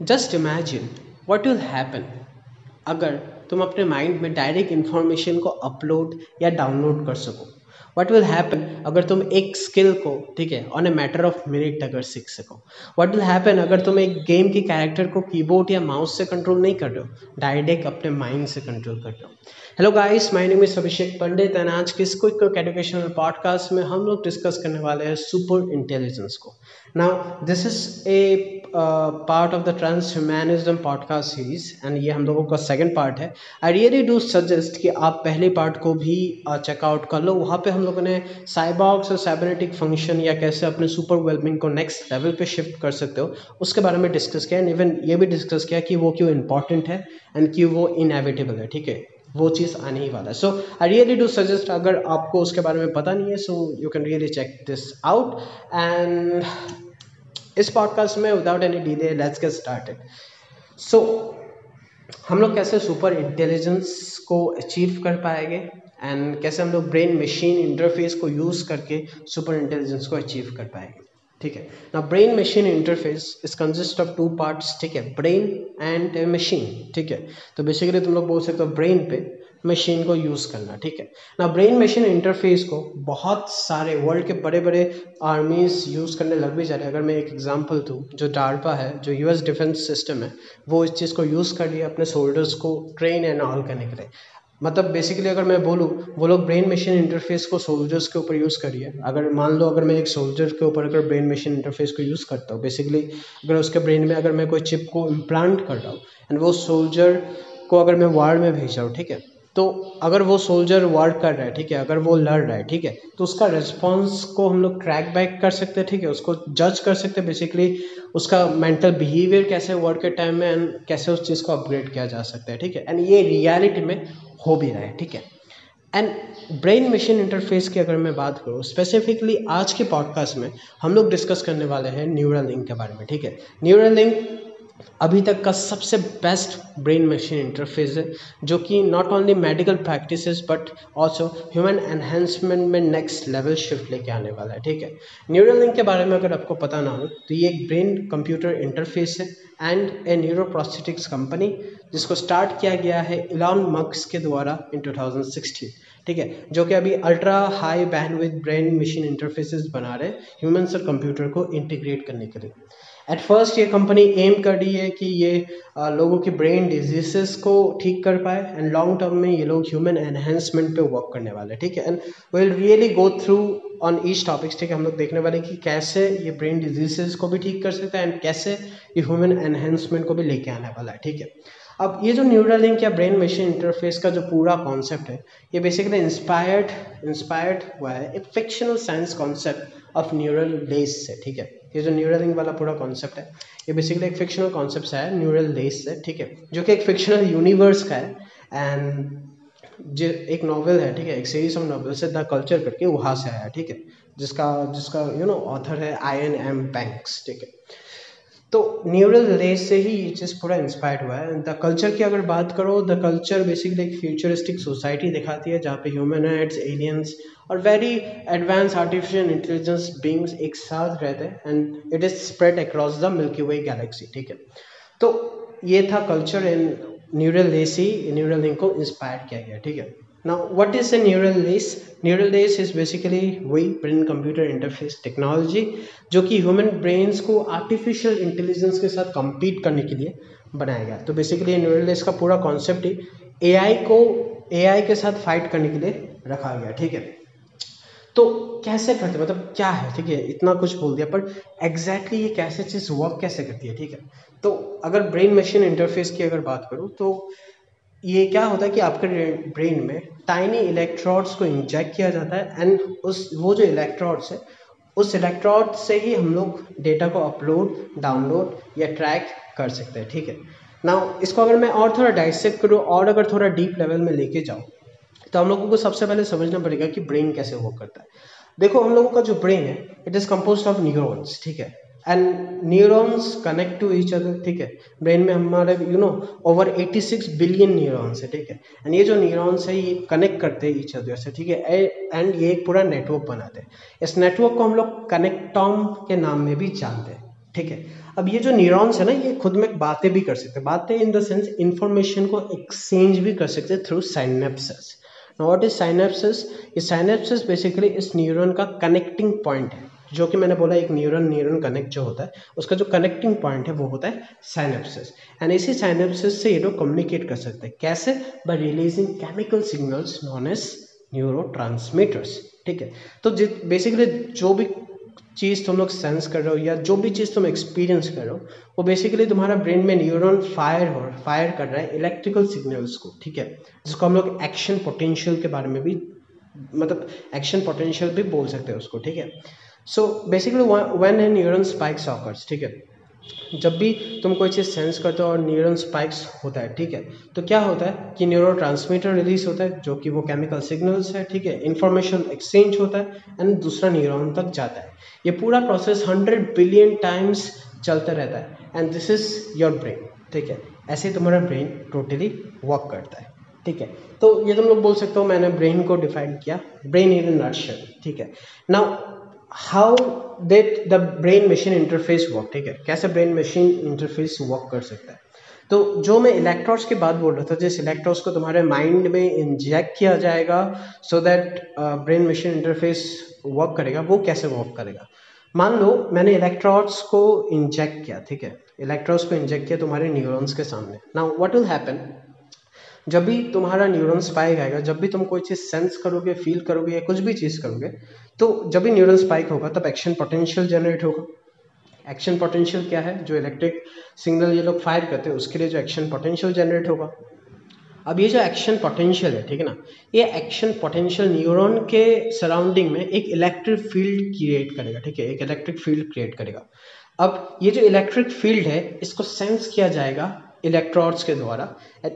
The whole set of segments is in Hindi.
Just imagine what will happen अगर तुम अपने माइंड में डायरेक्ट इन्फॉर्मेशन को अपलोड या डाउनलोड कर सको। वट विल हैपन अगर तुम एक स्किल को, ठीक है on a matter of minute अगर सीख सको। वट विल हैपन अगर तुम एक गेम की कैरेक्टर को कीबोर्ड या माउस से कंट्रोल नहीं कर रहे हो डायरेक्ट अपने माइंड से कंट्रोल कर रहे हो। Hello guys my name is Abhishek Pandit and आज के इस क्विक एजुकेशनल पॉडकास्ट में हम लोग डिस्कस करने वाले हैं सुपर इंटेलिजेंस को। Now this is a part of the transhumanism podcast series and ये हम लोगों का सेकंड पार्ट है। आई रियली डू सजेस्ट कि आप पहले पार्ट को भी चेकआउट uh, कर लो। वहाँ पे हम लोगों ने साइबॉक्स और साइबरनेटिक फ़ंक्शन या कैसे अपने सुपर वेलबिंग को नेक्स्ट लेवल पे शिफ्ट कर सकते हो उसके बारे में डिस्कस किया एंड इवन ये भी डिस्कस किया कि वो क्यों इंपॉर्टेंट है एंड क्यों वो इनएविटेबल है ठीक है? वो चीज़ आने ही वाला है। So I really do suggest अगर आपको उसके बारे में पता नहीं है so you can really check this out and इस पॉडकास्ट में without any delay let's get started so हम लोग कैसे सुपर इंटेलिजेंस को अचीव कर पाएँगे एंड कैसे हम लोग ब्रेन मशीन इंटरफेस को यूज़ करके सुपर इंटेलिजेंस को अचीव कर पाएँगे? ठीक है? ना brain machine interface is consist of two parts ठीक है? ब्रेन एंड मशीन ठीक है? तो बेसिकली तुम लोग बोल सकते हो ब्रेन पे मशीन को यूज़ करना, ठीक है? ना ब्रेन मशीन इंटरफेस को बहुत सारे वर्ल्ड के बड़े बड़े आर्मीज यूज़ करने लग भी जा रहे हैं। अगर मैं एक एग्जांपल दूँ, जो डार्पा है, जो यूएस डिफेंस सिस्टम है, वो इस चीज़ को यूज़ कर है अपने सोल्डर्स को ट्रेन एंड ऑल करने के लिए। मतलब बेसिकली अगर मैं बोलूँ, वो लोग ब्रेन मशीन इंटरफेस को सोल्जर्स के ऊपर यूज़ करिए। अगर मान लो अगर मैं एक सोल्जर के ऊपर अगर ब्रेन मशीन इंटरफेस को यूज़ करता हूँ बेसिकली अगर उसके ब्रेन में अगर मैं कोई चिप को इम्प्लांट कर रहा हूँ एंड वो सोल्जर को अगर मैं वार्ड में भेज रहा हूँ, ठीक है? तो अगर वो सोल्जर वर्क कर रहा है, ठीक है, अगर वो लड़ रहा है, ठीक है तो उसका रिस्पॉन्स को हम लोग ट्रैक बैक कर सकते हैं, ठीक है, उसको जज कर सकते हैं बेसिकली उसका मेंटल बिहेवियर कैसे वर्क के टाइम में एंड कैसे उस चीज़ को अपग्रेड किया जा सकता है, ठीक है एंड ये रियलिटी में हो भी रहा है, ठीक है एंड ब्रेन मशीन इंटरफेस की अगर मैं बात करूँ स्पेसिफिकली आज के पॉडकास्ट में हम लोग डिस्कस करने वाले हैं न्यूरल लिंक के बारे में, ठीक है न्यूरल लिंक अभी तक का सबसे बेस्ट ब्रेन मशीन इंटरफेस है, जो कि not only medical practice but also human enhancement में नेक्स्ट लेवल शिफ्ट लेके आने वाला है, ठीक है? न्यूरल लिंक के बारे में अगर आपको पता ना हो तो ये एक ब्रेन कंप्यूटर इंटरफेस है एंड ए न्यूरोप्रोस्थेटिक्स कंपनी जिसको स्टार्ट किया गया है इलॉन मक्स के द्वारा इन 2016 ठीक है? जो कि अभी ultra high bandwidth brain machine interfaces बना रहे ह्यूमन और कंप्यूटर को इंटीग्रेट करने के लिए। एट फ़र्स्ट ये कंपनी एम कर रही है कि ये आ, लोगों की ब्रेन डिजीजेस को ठीक कर पाए एंड लॉन्ग टर्म में ये लोग ह्यूमन एनहेंसमेंट पे वर्क करने वाले ठीक है? And will really go through on each topics ठीक है? हम लोग देखने वाले कि कैसे ये ब्रेन डिजीजेस को भी ठीक कर सकता है एंड कैसे ये ह्यूमन एनहेंसमेंट को भी लेके आने वाला है ठीक है? अब ये जो न्यूरल लिंक या ब्रेन मशीन इंटरफेस का जो पूरा कॉन्सेप्ट है ये बेसिकली इंस्पायर्ड इंस्पायर्ड हुआ है एक fictional science concept of neural lace से, ठीक है? ये जो न्यूरल लिंक वाला पूरा कॉन्सेप्ट है, ये बेसिकली एक फिक्शनल कॉन्सेप्ट है न्यूरल लेस से, ठीक है? जो कि एक फिक्शनल यूनिवर्स का है एंड जो एक नॉवल है, ठीक है? एक सीरीज़ ऑफ़ नॉवल से द कल्चर करके वहाँ से आया, ठीक है? जिसका जिसका यू नो ऑथर है आई एन एम बैंक्स ठीक है? तो न्यूरल रेस से ही ये चीज़ पूरा इंस्पायर्ड हुआ है द कल्चर की अगर बात करो द कल्चर बेसिकली एक फ्यूचरिस्टिक सोसाइटी दिखाती है, जहाँ पे ह्यूमनइड्स एलियंस और very advance artificial intelligence beings एक साथ रहते हैं and it is spread across the Milky Way galaxy ठीक है? तो ये था कल्चर इन न्यूरल लेस ही न्यूरल लिंक को इंस्पायर किया गया ठीक है? Now, what is a neural lace? Neural lace is basically वही brain कंप्यूटर इंटरफेस टेक्नोलॉजी जो कि ह्यूमन ब्रेन्स को आर्टिफिशियल इंटेलिजेंस के साथ compete करने के लिए बनाया गया। तो बेसिकली न्यूरल लेस का पूरा कॉन्सेप्ट ही एआई को एआई के साथ फाइट करने के लिए रखा गया ठीक है? तो कैसे करते मतलब क्या है? ठीक है, इतना कुछ बोल दिया, पर एग्जैक्टली exactly ये कैसे चीज़ वर्क कैसे करती है? ठीक है तो अगर ब्रेन मशीन इंटरफेस की अगर बात करूँ तो ये क्या होता है कि आपके ब्रेन में टाइनी इलेक्ट्रॉड्स को इंजेक्ट किया जाता है एंड उस, वो जो इलेक्ट्रॉड्स है, उस इलेक्ट्रॉड से ही हम लोग डेटा को अपलोड डाउनलोड या ट्रैक कर सकते हैं। ठीक है ना इसको अगर मैं और थोड़ा डाइसेक्ट करूँ, और अगर थोड़ा डीप लेवल में लेके जाऊँ तो हम लोगों को सबसे पहले समझना पड़ेगा कि ब्रेन कैसे वर्क करता है। देखो, हम लोगों का जो ब्रेन है it is compose of neurons ठीक है? And neurons connect to each other ठीक है? ब्रेन में हमारे you know over 86 billion neurons है, ठीक है? एंड ये जो न्यूरॉन्स है, ये कनेक्ट करते हैं ईच अदर से, ठीक है? एंड ये एक पूरा नेटवर्क बनाते हैं। इस नेटवर्क को हम लोग कनेक्टॉम के नाम में भी जानते हैं, ठीक है? अब ये जो न्यूरॉन्स है ना, ये खुद में बातें भी कर सकते हैं। बातें इन द सेंस इंफॉर्मेशन को एक्सचेंज भी कर सकते through synapsis what is synapsis ये साइनेप्सिस बेसिकली इस न्यूरॉन का कनेक्टिंग पॉइंट है, जो कि मैंने बोला एक न्यूरॉन न्यूरॉन कनेक्ट जो होता है, उसका जो कनेक्टिंग पॉइंट है वो होता है साइनेप्सिस एंड इसी साइनेप्सिस से ये लोग कम्युनिकेट कर सकते हैं. कैसे? By releasing chemical signals known as neuro ठीक है? तो बेसिकली जो भी चीज़ तुम लोग सेंस कर रहे हो या जो भी चीज़ तुम एक्सपीरियंस कर रहे हो, वो बेसिकली तुम्हारा ब्रेन में न्यूरॉन फायर हो फायर कर रहा है इलेक्ट्रिकल सिग्नल्स को, ठीक है? जिसको हम लोग एक्शन पोटेंशियल के बारे में भी मतलब एक्शन पोटेंशियल भी बोल सकते हैं उसको, ठीक है? So basically one an neuron spikes occurs ठीक है? जब भी तुम कोई चीज़ सेंस करते हो और न्यूरॉन स्पाइक्स होता है, ठीक है तो क्या होता है कि न्यूरो ट्रांसमीटर रिलीज़ होता है, जो कि वो केमिकल सिग्नल्स है, ठीक है, इंफॉर्मेशन एक्सचेंज होता है एंड दूसरा न्यूरॉन तक जाता है। ये पूरा प्रोसेस हंड्रेड बिलियन टाइम्स चलता रहता है and this is your brain, ठीक है, ऐसे तुम्हारा ब्रेन टोटली वर्क करता है, ठीक है तो ये तुम लोग बोल सकते हो मैंने ब्रेन को डिफाइन किया, ब्रेन इज़ इन नर्शर ठीक है। Now how that the brain machine interface work ठीक है? कैसे ब्रेन मशीन इंटरफेस वर्क कर सकता है? तो जो मैं इलेक्ट्रॉड्स की बात बोल रहा था, जिस इलेक्ट्रॉड्स को तुम्हारे माइंड में इंजेक्ट किया जाएगा so that brain machine interface work करेगा, वो कैसे वर्क करेगा? मान लो, मैंने इलेक्ट्रॉड्स को इंजेक्ट किया, ठीक है? इलेक्ट्रॉड्स को इंजेक्ट किया तुम्हारे न्यूरॉन्स के सामने. नाउ व्हाट विल हैपन जब भी तुम्हारा न्यूरॉन स्पाइक आएगा, जब भी तुम कोई चीज़ सेंस करोगे फील करोगे या कुछ भी चीज़ करोगे तो जब भी न्यूरॉन स्पाइक होगा, तब एक्शन पोटेंशियल जनरेट होगा। एक्शन पोटेंशियल क्या है? जो इलेक्ट्रिक सिग्नल ये लोग फायर करते हैं, उसके लिए जो एक्शन पोटेंशियल जनरेट होगा। अब ये जो एक्शन पोटेंशियल है, ठीक है ना? ये एक्शन पोटेंशियल न्यूरॉन के सराउंडिंग में एक इलेक्ट्रिक फ़ील्ड क्रिएट करेगा, ठीक है? एक इलेक्ट्रिक फ़ील्ड क्रिएट करेगा। अब ये जो इलेक्ट्रिक फ़ील्ड है, इसको सेंस किया जाएगा इलेक्ट्रॉड्स के द्वारा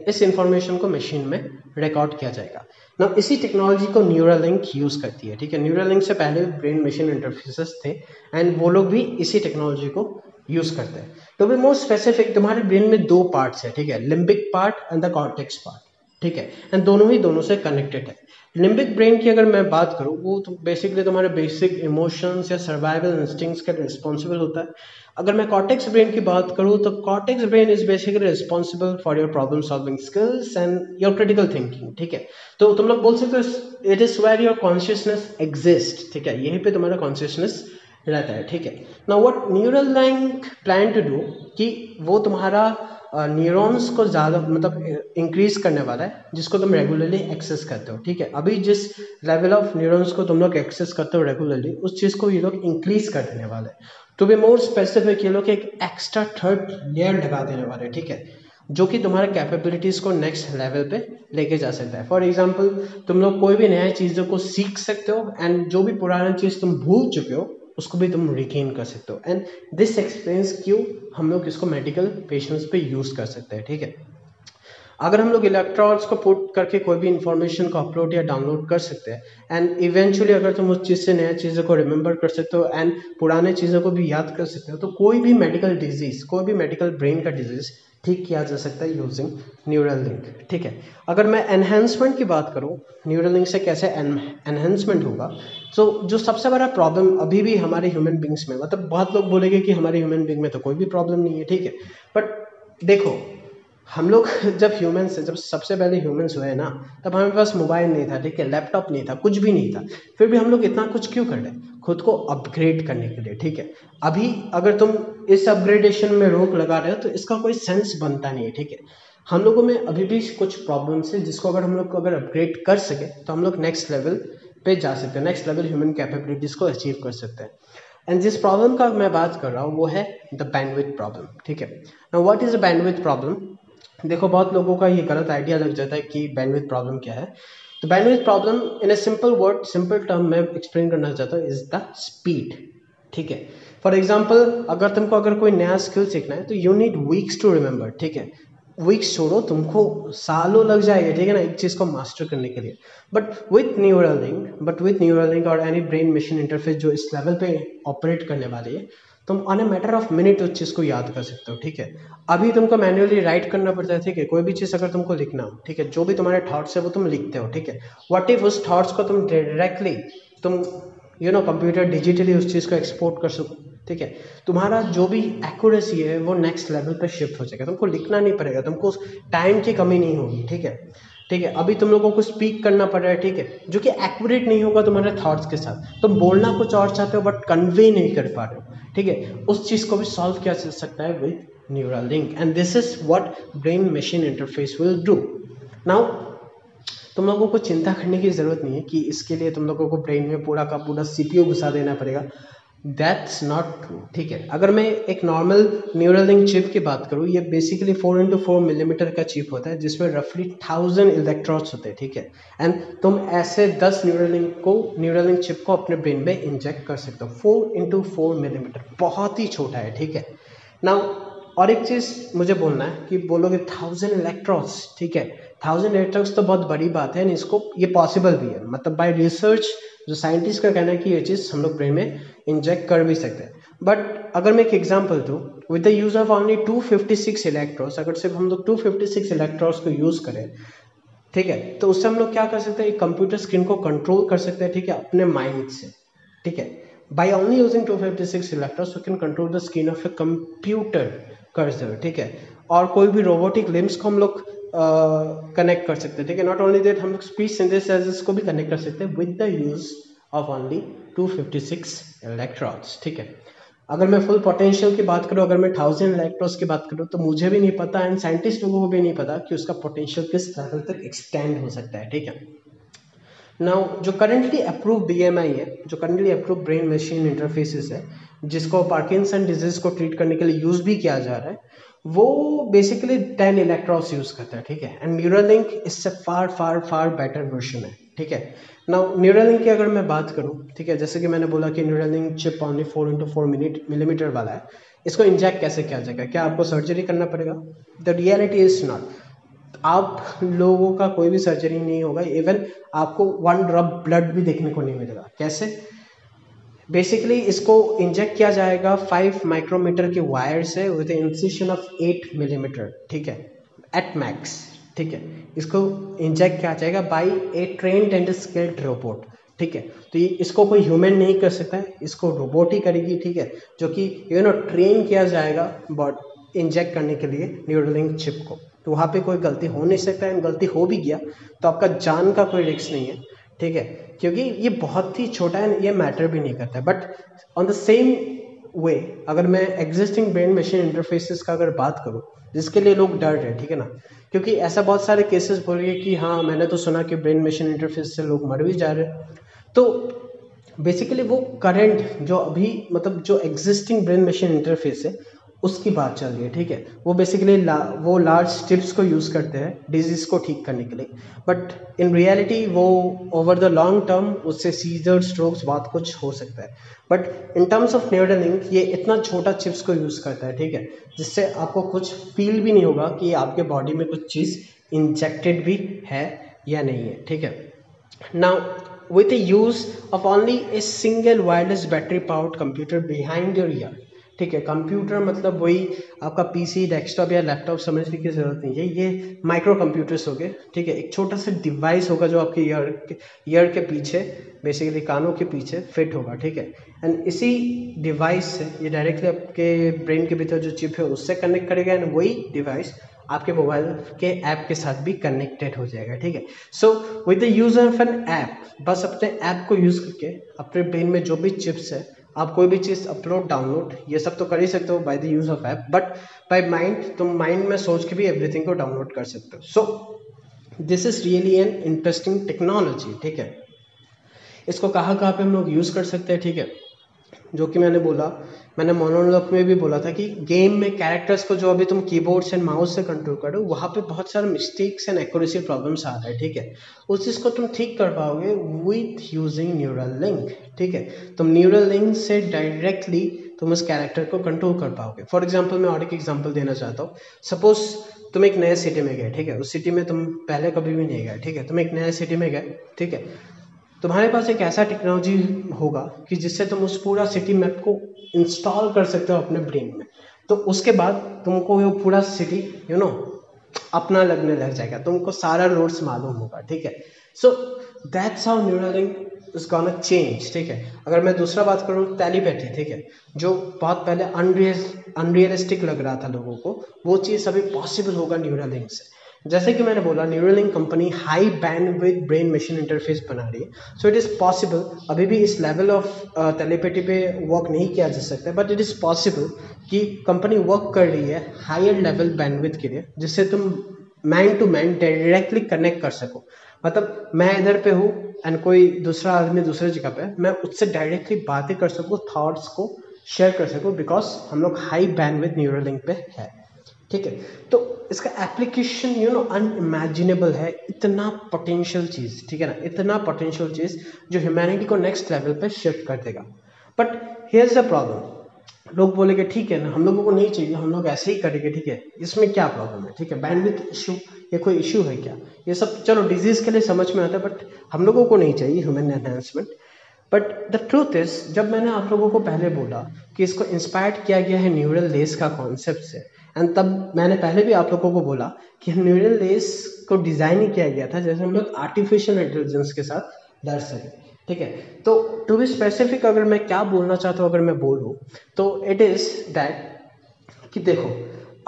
इस इंफॉर्मेशन को मशीन में रिकॉर्ड किया जाएगा। ना इसी टेक्नोलॉजी को न्यूरालिंक यूज़ करती है, ठीक है? न्यूरालिंक से पहले ब्रेन मशीन इंटरफेसेस थे एंड वो लोग भी इसी टेक्नोलॉजी को यूज़ करते हैं। तो भी मोस्ट स्पेसिफिक तुम्हारे ब्रेन में दो पार्ट्स है, ठीक है? Limbic part and the cortex part ठीक है? एंड दोनों ही दोनों से कनेक्टेड है। लिम्बिक ब्रेन की अगर मैं बात करूँ, वो तो बेसिकली तुम्हारे बेसिक इमोशंस या सर्वाइवल इंस्टिंग्स के रिस्पॉन्सिबल होता है। अगर मैं कॉटेक्स ब्रेन की बात करूँ तो cortex brain is basically responsible for your problem solving skills and your critical thinking ठीक है? तो तुम लोग बोल सकते हो it is where your consciousness exist ठीक है? यहीं पे तुम्हारा कॉन्शियसनेस रहता है, ठीक है? ना what Neuralink plan to do कि वो तुम्हारा न्यूरॉन्स को ज़्यादा मतलब इंक्रीज करने वाला है, जिसको तुम रेगुलरली एक्सेस करते हो, ठीक है? अभी जिस लेवल ऑफ़ न्यूरॉन्स को तुम लोग एक्सेस करते हो रेगुलरली उस चीज़ को ये लोग इंक्रीज कर देने वाले हैं। टू बी मोर स्पेसिफिक ये लोग एक एक्स्ट्रा थर्ड लेयर लगा देने वाले ठीक है? जो कि तुम्हारे कैपेबिलिटीज़ को नेक्स्ट लेवल पे लेके जा सकता है। फॉर एग्ज़ाम्पल तुम लोग कोई भी नया चीज़ों को सीख सकते हो एंड जो भी पुराना चीज़ तुम भूल चुके हो उसको भी तुम रिकेन कर सकते हो। एंड दिस एक्सपीरियंस क्यों हम लोग इसको मेडिकल पेशेंट्स पे यूज़ कर सकते हैं, ठीक है? अगर हम लोग इलेक्ट्रॉन्स को पुट करके कोई भी इंफॉर्मेशन को अपलोड या डाउनलोड कर सकते हैं एंड इवेंचुअली अगर तुम उस चीज़ से नया चीज़ों को रिमेंबर कर सकते हो एंड पुराने चीज़ों को भी याद कर सकते हो तो कोई भी मेडिकल डिज़ीज़ कोई भी मेडिकल ब्रेन का डिज़ीज़ ठीक किया जा सकता है यूजिंग न्यूरल लिंक ठीक है? अगर मैं एनहेंसमेंट की बात करूँ न्यूरल लिंक से कैसे एनहेंसमेंट होगा? तो जो सबसे बड़ा प्रॉब्लम अभी भी हमारे ह्यूमन बींग्स में मतलब बहुत लोग बोलेंगे कि हमारे ह्यूमन बींग में तो कोई भी प्रॉब्लम नहीं है, ठीक है? बट देखो हम लोग जब ह्यूमन्स जब सबसे पहले ह्यूमन्स हुए ना, तब हमारे पास मोबाइल नहीं था, ठीक है लैपटॉप नहीं था, कुछ भी नहीं था। फिर भी हम लोग इतना कुछ क्यों कर रहे खुद को अपग्रेड करने के लिए, ठीक है। अभी अगर तुम इस अपग्रेडेशन में रोक लगा रहे हो तो इसका कोई सेंस बनता नहीं है, ठीक है। हम लोगों में अभी भी कुछ प्रॉब्लम्स है, जिसको अगर हम लोग को अगर अपग्रेड कर सके तो हम लोग नेक्स्ट लेवल पे जा सकते हैं नेक्स्ट लेवल ह्यूमन कैपेबिलिटीज़ को अचीव कर सकते हैं। एंड जिस प्रॉब्लम का मैं बात कर रहा हूँ, वो है द बैंडविथ प्रॉब्लम ठीक है। ना what is a bandwidth problem देखो, बहुत लोगों का ये गलत आइडिया लग जाता है कि बैंडविथ प्रॉब्लम क्या है। तो bandwidth problem in a simple word simple term में एक्सप्लेन करना चाहता हूँ इज़ द स्पीड ठीक है? फॉर एग्ज़ाम्पल अगर तुमको अगर कोई नया स्किल सीखना है तो you need weeks to remember ठीक है? वीक्स छोड़ो, तुमको सालों लग जाएगा, ठीक है ना, एक चीज़ को मास्टर करने के लिए। But with Neuralink but with Neuralink और एनी ब्रेन मशीन इंटरफेस जो इस लेवल पे ऑपरेट करने वाली है तुम on a matter of minute उस चीज़ को याद कर सकते हो, ठीक है? अभी तुमको मैन्युअली राइट करना पड़ता है, ठीक है? कोई भी चीज़ अगर तुमको लिखना हो, ठीक है? जो भी तुम्हारे थॉट्स है वो तुम लिखते हो, ठीक है? वट इफ़ उस थॉट्स को तुम डायरेक्टली तुम यू नो कंप्यूटर डिजिटली उस चीज़ को एक्सपोर्ट कर सको, ठीक है? तुम्हारा जो भी एक्यूरेसी है वो नेक्स्ट लेवल पर शिफ्ट हो जाएगा। तुमको लिखना नहीं पड़ेगा, तुमको टाइम की कमी नहीं होगी, ठीक है? ठीक है? अभी तुम लोगों को स्पीक करना पड़ रहा है, ठीक है? जो कि एक्यूरेट नहीं होगा तुम्हारे थॉट्स के साथ। तुम बोलना कुछ और चाहते हो बट कन्वे नहीं कर पा रहे हो। ठीक है? उस चीज़ को भी सॉल्व किया जा सकता है with Neuralink and this is what brain machine interface will do now तुम लोगों को चिंता करने की ज़रूरत नहीं है कि इसके लिए तुम लोगों को ब्रेन में पूरा का पूरा सी घुसा देना पड़ेगा। दैट्स नॉट ट्रू ठीक है, अगर मैं एक नॉर्मल न्यूरल लिंक चिप की बात करूँ, ये basically four into four millimetre का चिप होता है, जिसमें रफली थाउज़ेंड इलेक्ट्रॉन्स होते हैं, ठीक है? एंड तुम ऐसे दस न्यूरल लिंक को न्यूरल लिंक चिप को अपने ब्रेन में इंजेक्ट कर सकते हो। फोर इंटू फोर मिलीमीटर बहुत ही छोटा है, ठीक है? नाउ और एक चीज़ मुझे बोलना है कि बोलोगे थाउज़ेंड इलेक्ट्रॉन्स ठीक है? थाउज़ेंड इलेक्ट्रॉन्स तो बहुत बड़ी बात है इसको ये पॉसिबल भी है। मतलब बाय रिसर्च जो साइंटिस्ट का कहना है कि ये चीज़ हम लोग ब्रेन में इंजेक्ट कर भी सकते हैं। बट अगर मैं एक एग्ज़ाम्पल दूँ with the use of only 256 electrons अगर सिर्फ़ हम लोग 256 इलेक्ट्रॉन्स को यूज़ करें, ठीक है तो उससे हम लोग क्या कर सकते हैं कंप्यूटर स्क्रीन को कंट्रोल कर सकते हैं, ठीक है, अपने माइंड से, ठीक है। By only using 256 electrons you can control the screen of a computer cursor, ठीक है। और कोई भी रोबोटिक लिम्स को हम लोग कनेक्ट कर सकते हैं। ठीक है नॉट ओनली देट हम लोग स्पीच सिंथेसाइजेस को भी कनेक्ट कर सकते हैं with the use of only 256 electrons ठीक है, अगर मैं फुल पोटेंशियल की बात करूँ, अगर मैं थाउज़ेंड इलेक्ट्रॉन्स की बात करूँ तो मुझे भी नहीं पता एंड साइंटिस्ट लोगों को भी नहीं पता कि उसका पोटेंशियल किस लेवल तक एक्सटेंड हो सकता है। ठीक है नाउ जो करंटली अप्रूव बीएमआई है, जो currently approve brain machine interfaces है, जिसको पार्किंसन डिज़ीज़ को ट्रीट करने के लिए यूज़ भी किया जा रहा है वो बेसिकली टेन इलेक्ट्रॉन्स यूज़ करता है, ठीक है? एंड न्यूरल लिंक इससे फार फार फार बेटर वर्जन है, ठीक है? नाउ न्यूरल लिंक की अगर मैं बात करूँ, ठीक है? जैसे कि मैंने बोला कि Neuralink chip only four into four minute millimetre वाला है, इसको इंजेक्ट कैसे किया जाएगा? क्या आपको सर्जरी करना पड़ेगा? द रियलिटी इज़ नॉट आप लोगों का कोई भी सर्जरी नहीं होगा इवन आपको वन ड्रॉप ब्लड भी देखने को नहीं मिलेगा। कैसे? बेसिकली इसको इंजेक्ट किया जाएगा फाइव माइक्रोमीटर के वायर से with incision of eight millimetre ठीक है? एट मैक्स ठीक है? इसको इंजेक्ट किया जाएगा by a train and skilled robot ठीक है? तो ये इसको कोई ह्यूमन नहीं कर सकता है, इसको रोबोट ही करेगी, ठीक है? जो कि यू नो ट्रेन किया जाएगा बॉड इंजेक्ट करने के लिए न्यूरोलिंक चिप को। तो वहाँ पे कोई गलती हो नहीं सकता है, गलती हो भी गया तो आपका जान का कोई रिस्क नहीं है। ठीक है? क्योंकि ये बहुत ही छोटा है, ये मैटर भी नहीं करता but on the same way अगर मैं एग्जिस्टिंग ब्रेन मशीन इंटरफेसेस का अगर बात करूँ, जिसके लिए लोग डर रहे हैं, ठीक है ना? क्योंकि ऐसा बहुत सारे केसेस बोल रही है कि हाँ मैंने तो सुना कि ब्रेन मशीन इंटरफेस से लोग मर भी जा रहे तो बेसिकली वो करंट जो अभी मतलब जो एग्जिस्टिंग ब्रेन मशीन इंटरफेस है उसकी बात चल रही है ठीक है? वो बेसिकली ला, वो लार्ज स्टिप्स को यूज़ करते हैं डिज़ीज़ को ठीक करने के लिए। बट इन रियलिटी वो ओवर द लॉन्ग टर्म उससे सीजर स्ट्रोक्स बहुत कुछ हो सकता है। But in terms of Neuralink ये इतना छोटा चिप्स को यूज़ करता है ठीक है? जिससे आपको कुछ फील भी नहीं होगा कि आपके बॉडी में कुछ चीज़ इंजेक्टेड भी है या नहीं है ठीक है? Now the use of only a single wireless battery powered computer behind your ear ठीक है कंप्यूटर मतलब वही आपका पीसी डेस्कटॉप या लैपटॉप समझने की ज़रूरत नहीं है। ये माइक्रो कंप्यूटर्स हो गए, ठीक है। एक छोटा सा डिवाइस होगा जो आपके ईयर के ईयर के पीछे बेसिकली कानों के पीछे फिट होगा, ठीक है। एंड इसी डिवाइस से, ये डायरेक्टली आपके ब्रेन के भीतर जो चिप है, उससे कनेक्ट करेगा एंड वही डिवाइस आपके मोबाइल के ऐप के साथ भी कनेक्टेड हो जाएगा, ठीक है। So with the use of an app बस अपने ऐप को यूज़ करके, अपने ब्रेन में जो भी चिप्स है आप कोई भी चीज़ अपलोड डाउनलोड ये सब तो कर ही सकते हो by the use of app but by mind तुम माइंड में सोच के भी एवरीथिंग को डाउनलोड कर सकते हो। So this is really an interesting technology ठीक है? इसको कहाँ कहाँ पे हम लोग यूज़ कर सकते हैं, ठीक है? जो कि मैंने बोला, मैंने मोनोलॉग में भी बोला था कि गेम में कैरेक्टर्स को जो अभी तुम कीबोर्ड्स एंड माउस से कंट्रोल करो, वहाँ पे बहुत सारे मिस्टेक्स एंड एक्यूरेसी प्रॉब्लम्स आ रहे हैं, ठीक है? उस चीज़ को तुम ठीक कर पाओगे विथ यूजिंग न्यूरल लिंक ठीक है? तुम न्यूरल लिंक से डायरेक्टली तुम उस कैरेक्टर को कंट्रोल कर पाओगे। फॉर एग्ज़ाम्पल मैं और एक एग्ज़ाम्पल देना चाहता हूँ। सपोज़ तुम एक नए सिटी में गए, ठीक है? उस सिटी में तुम पहले कभी भी नहीं गए, ठीक है? तुम एक नए सिटी में गए, ठीक है? तुम्हारे पास एक ऐसा टेक्नोलॉजी होगा कि जिससे तुम उस पूरा सिटी मैप को इंस्टॉल कर सकते हो अपने ब्रेन में। तो उसके बाद तुमको वो पूरा सिटी यू नो अपना लगने लग जाएगा। तुमको सारा रोड्स मालूम होगा, ठीक है? So that's how Neuralink is gonna change ठीक है? अगर मैं दूसरा बात करूँ टेलीपैथी ठीक है? जो बहुत पहले अनरियल अनरियलिस्टिक लग रहा था लोगों को, वो चीज़ अभी पॉसिबल होगा न्यूरलिंक से। जैसे कि मैंने बोला Neuralink company high bandwidth brain machine interface बना रही है। सो इट इज़ पॉसिबल अभी भी इस लेवल ऑफ़ टेलीपेटी पे वर्क नहीं किया जा सकता बट इट इज़ पॉसिबल कि कंपनी वर्क कर रही है हायर लेवल बैंडविथ के लिए, जिससे तुम man to man directly connect कर सको। मतलब मैं इधर पे हूँ एंड कोई दूसरा आदमी दूसरे जगह पे, मैं उससे डायरेक्टली बातें कर सकूँ थॉट्स को शेयर कर सकूँ बिकॉज़ हम लोग हाई बैंडविथ न्यूरोलिंक पे है। ठीक है? तो इसका एप्लीकेशन यू नो अनइमेजिनेबल है। इतना पोटेंशियल चीज़, ठीक है ना? इतना पोटेंशियल चीज़ जो ह्यूमैनिटी को नेक्स्ट लेवल पे शिफ्ट कर देगा। But here is a problem लोग बोलेंगे, ठीक है ना, हम लोगों को नहीं चाहिए, हम लोग ऐसे ही करेंगे, ठीक है? इसमें क्या प्रॉब्लम है? ठीक है बैंडविथ इशू ये कोई इशू है क्या? ये सब, चलो डिज़ीज़ के लिए समझ में आता है बट हम लोगों को नहीं चाहिए human enhancement but the truth is जब मैंने आप लोगों को पहले बोला कि इसको इंस्पायर्ड किया गया है न्यूरल लेस का कॉन्सेप्ट से एंड तब मैंने पहले भी आप लोगों को बोला कि न्यूरल लेस को डिज़ाइन ही किया गया था, जैसे हम लोग आर्टिफिशियल इंटेलिजेंस के साथ डर सकें ठीक है? तो टू बी स्पेसिफिक अगर मैं क्या बोलना चाहता हूँ, अगर मैं बोलूँ तो इट इज़ दैट कि देखो,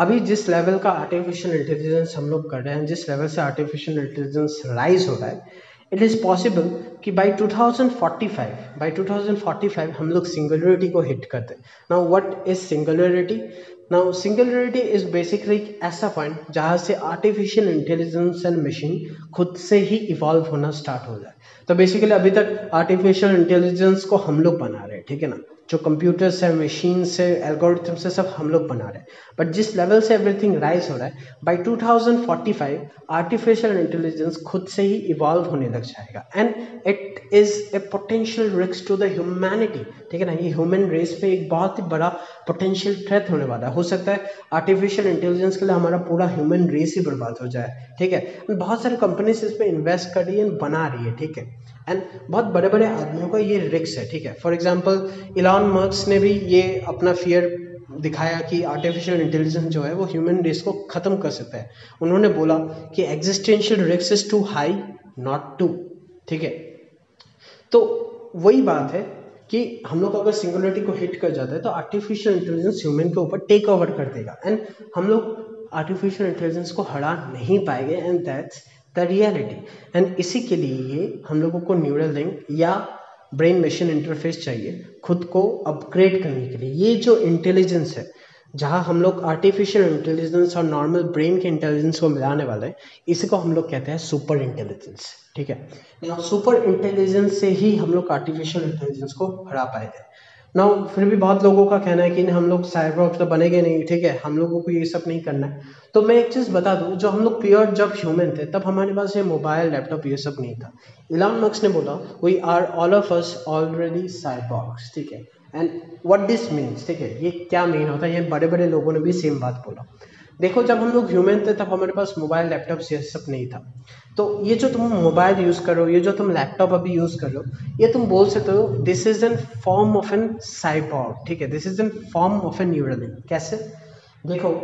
अभी जिस लेवल का आर्टिफिशियल इंटेलिजेंस हम लोग कर रहे हैं, जिस लेवल से आर्टिफिशियल इंटेलिजेंस राइज हो रहा है इट इज़ पॉसिबल कि बाई 2045 बाई 2045 हम लोग सिंगुलरिटी को हिट करते हैं। Now what is singularity now singularity is basically एक ऐसा पॉइंट जहाँ से आर्टिफिशियल इंटेलिजेंस एंड मशीन खुद से ही इवॉल्व होना स्टार्ट हो जाए। तो बेसिकली अभी तक आर्टिफिशियल इंटेलिजेंस को हम लोग बना रहे हैं, ठीक है ना? जो कंप्यूटर्स है मशीन्स है एल्गोरिथम्स है, सब हम लोग बना रहे हैं। बट जिस लेवल से एवरीथिंग राइज हो रहा है बाई 2045 आर्टिफिशियल इंटेलिजेंस खुद से ही इवॉल्व होने लग जाएगा। And it is a potential risk to the humanity ठीक है ना? ये ह्यूमन रेस पे एक बहुत ही बड़ा पोटेंशियल थ्रेट होने वाला है। हो सकता है आर्टिफिशियल इंटेलिजेंस के लिए हमारा पूरा ह्यूमन रेस ही बर्बाद हो जाए। ठीक है? बहुत सारी कंपनीज़ इस पर इन्वेस्ट कर रही है, बना रही है। ठीक है? एंड बहुत बड़े बड़े आदमियों का ये रिक्स है, ठीक है? फॉर एग्ज़ाम्पल इलॉन मर्क्स ने भी ये अपना फियर दिखाया कि आर्टिफिशियल इंटेलिजेंस जो है वो ह्यूमन रेस को ख़त्म कर सकता है। उन्होंने बोला कि एग्जिस्टेंशियल रिक्स is too high not too ठीक है? तो वही बात है कि हम लोग अगर सिंगुलरिटी को हिट कर जाता है तो आर्टिफिशियल इंटेलिजेंस ह्यूमन के ऊपर टेक ओवर कर देगा। एंड हम लोग आर्टिफिशियल इंटेलिजेंस को हरा नहीं पाएँगे and that's the reality and इसी के लिए हम लोगों को न्यूरल लिंक या ब्रेन मशीन इंटरफेस चाहिए खुद को अपग्रेड करने के लिए। ये जो इंटेलिजेंस है, जहाँ हम लोग आर्टिफिशियल इंटेलिजेंस और नॉर्मल ब्रेन के इंटेलिजेंस को मिलाने वाले हैं, इसी को हम लोग कहते हैं सुपर इंटेलिजेंस ठीक है? सुपर इंटेलिजेंस से ही हम लोग आर्टिफिशियल इंटेलिजेंस को हरा पाएँगे ना फिर भी बहुत लोगों का कहना है कि हम लोग साइबर तो बनेंगे नहीं, ठीक है? हम लोगों को ये सब नहीं करना है। तो मैं एक चीज़ बता दूँ जो हम लोग प्योर जब ह्यूमन थे, तब हमारे पास ये मोबाइल लैपटॉप ये सब नहीं था। इलान मक्स ने बोला we are all of us already cyborgs ठीक है? एंड वट दिस मीन्स ठीक है? ये क्या मीन होता है? ये बड़े बड़े लोगों ने भी सेम बात बोला। देखो, जब हम लोग ह्यूमन थे, तब हमारे पास मोबाइल लैपटॉप ये सब नहीं था। तो ये जो तुम मोबाइल यूज़ कर हो, ये जो तुम लैपटॉप अभी यूज़ कर हो, ये तुम बोल सकते हो this is an form of an cyborg ठीक है? This is an form of an Neuralink कैसे? देखो,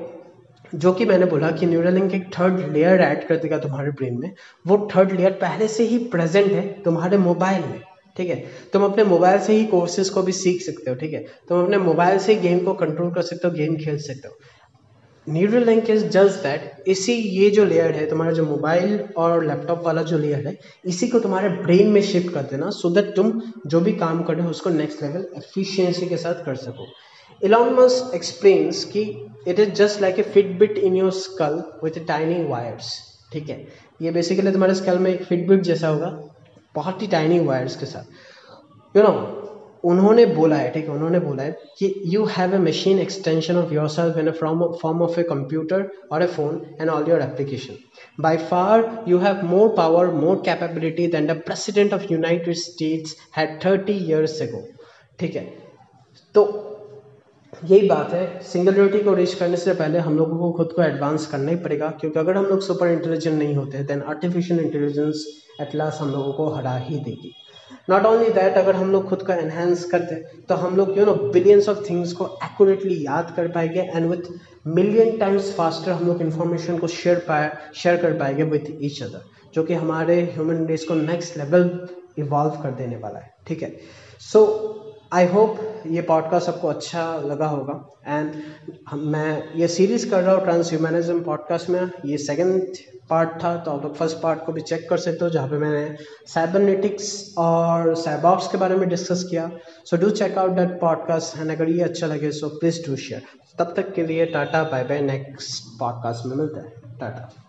जो कि मैंने बोला कि न्यूरलिंग एक थर्ड लेयर ऐड कर देगा तुम्हारे ब्रेन में, वो थर्ड लेयर पहले से ही प्रेजेंट है तुम्हारे मोबाइल में, ठीक है? तुम अपने मोबाइल से ही कोर्सेज को भी सीख सकते हो, ठीक है? तुम अपने मोबाइल से गेम को कंट्रोल कर सकते हो गेम खेल सकते हो। Neural link is just that इसी ये जो लेयर है तुम्हारा जो मोबाइल और लैपटॉप वाला जो लेयर है इसी को तुम्हारे ब्रेन में शिफ्ट कर देना सो दैट तुम जो भी काम कर रहे हो उसको नेक्स्ट लेवल एफिशिएंसी के साथ कर सको। इलॉन मस्क एक्सप्लेन्स कि it is just like a Fitbit in your skull with tiny wires ठीक है? ये बेसिकली तुम्हारे स्कल में एक फिटबिट जैसा होगा बहुत ही टाइनिंग वायर्स के साथ। यू you नो know, उन्होंने बोला है, ठीक है, उन्होंने बोला है कि you have a machine extension of yourself in form of a computer और a phone and all your application by far you have more power more capability than the president of United States had thirty years ago ठीक है? तो यही बात है। सिंगुलरिटी को रीच करने से पहले हम लोगों को खुद को एडवांस करना ही पड़ेगा, क्योंकि अगर हम लोग सुपर इंटेलिजेंट नहीं होते then artificial intelligence at last हम लोगों को हरा ही देगी। नॉट ओनली दैट अगर हम लोग खुद का एनहेंस करते तो हम लोग you know billions of things को एक्यूरेटली याद कर पाएँगे and with million times faster हम लोग इन्फॉर्मेशन को शेयर पाए शेयर कर पाएँगे विथ ईच अदर जो कि हमारे ह्यूमन रेस को नेक्स्ट लेवल इवॉल्व कर देने वाला है, ठीक है? सो आई होप ये पॉडकास्ट आपको अच्छा लगा होगा। एंड मैं ये सीरीज़ कर रहा हूँ ट्रांस ह्यूमनिज्म पॉडकास्ट में। ये सेकंड पार्ट था तो आप लोग फ़र्स्ट पार्ट को भी चेक कर सकते हो, जहाँ पे मैंने साइबरनेटिक्स और साइबॉक्स के बारे में डिस्कस किया। So do check out that podcast and अगर ये अच्छा लगे सो प्लीज़ डू शेयर तब तक के लिए tata bye bye next podcast में मिलता है। टाटा।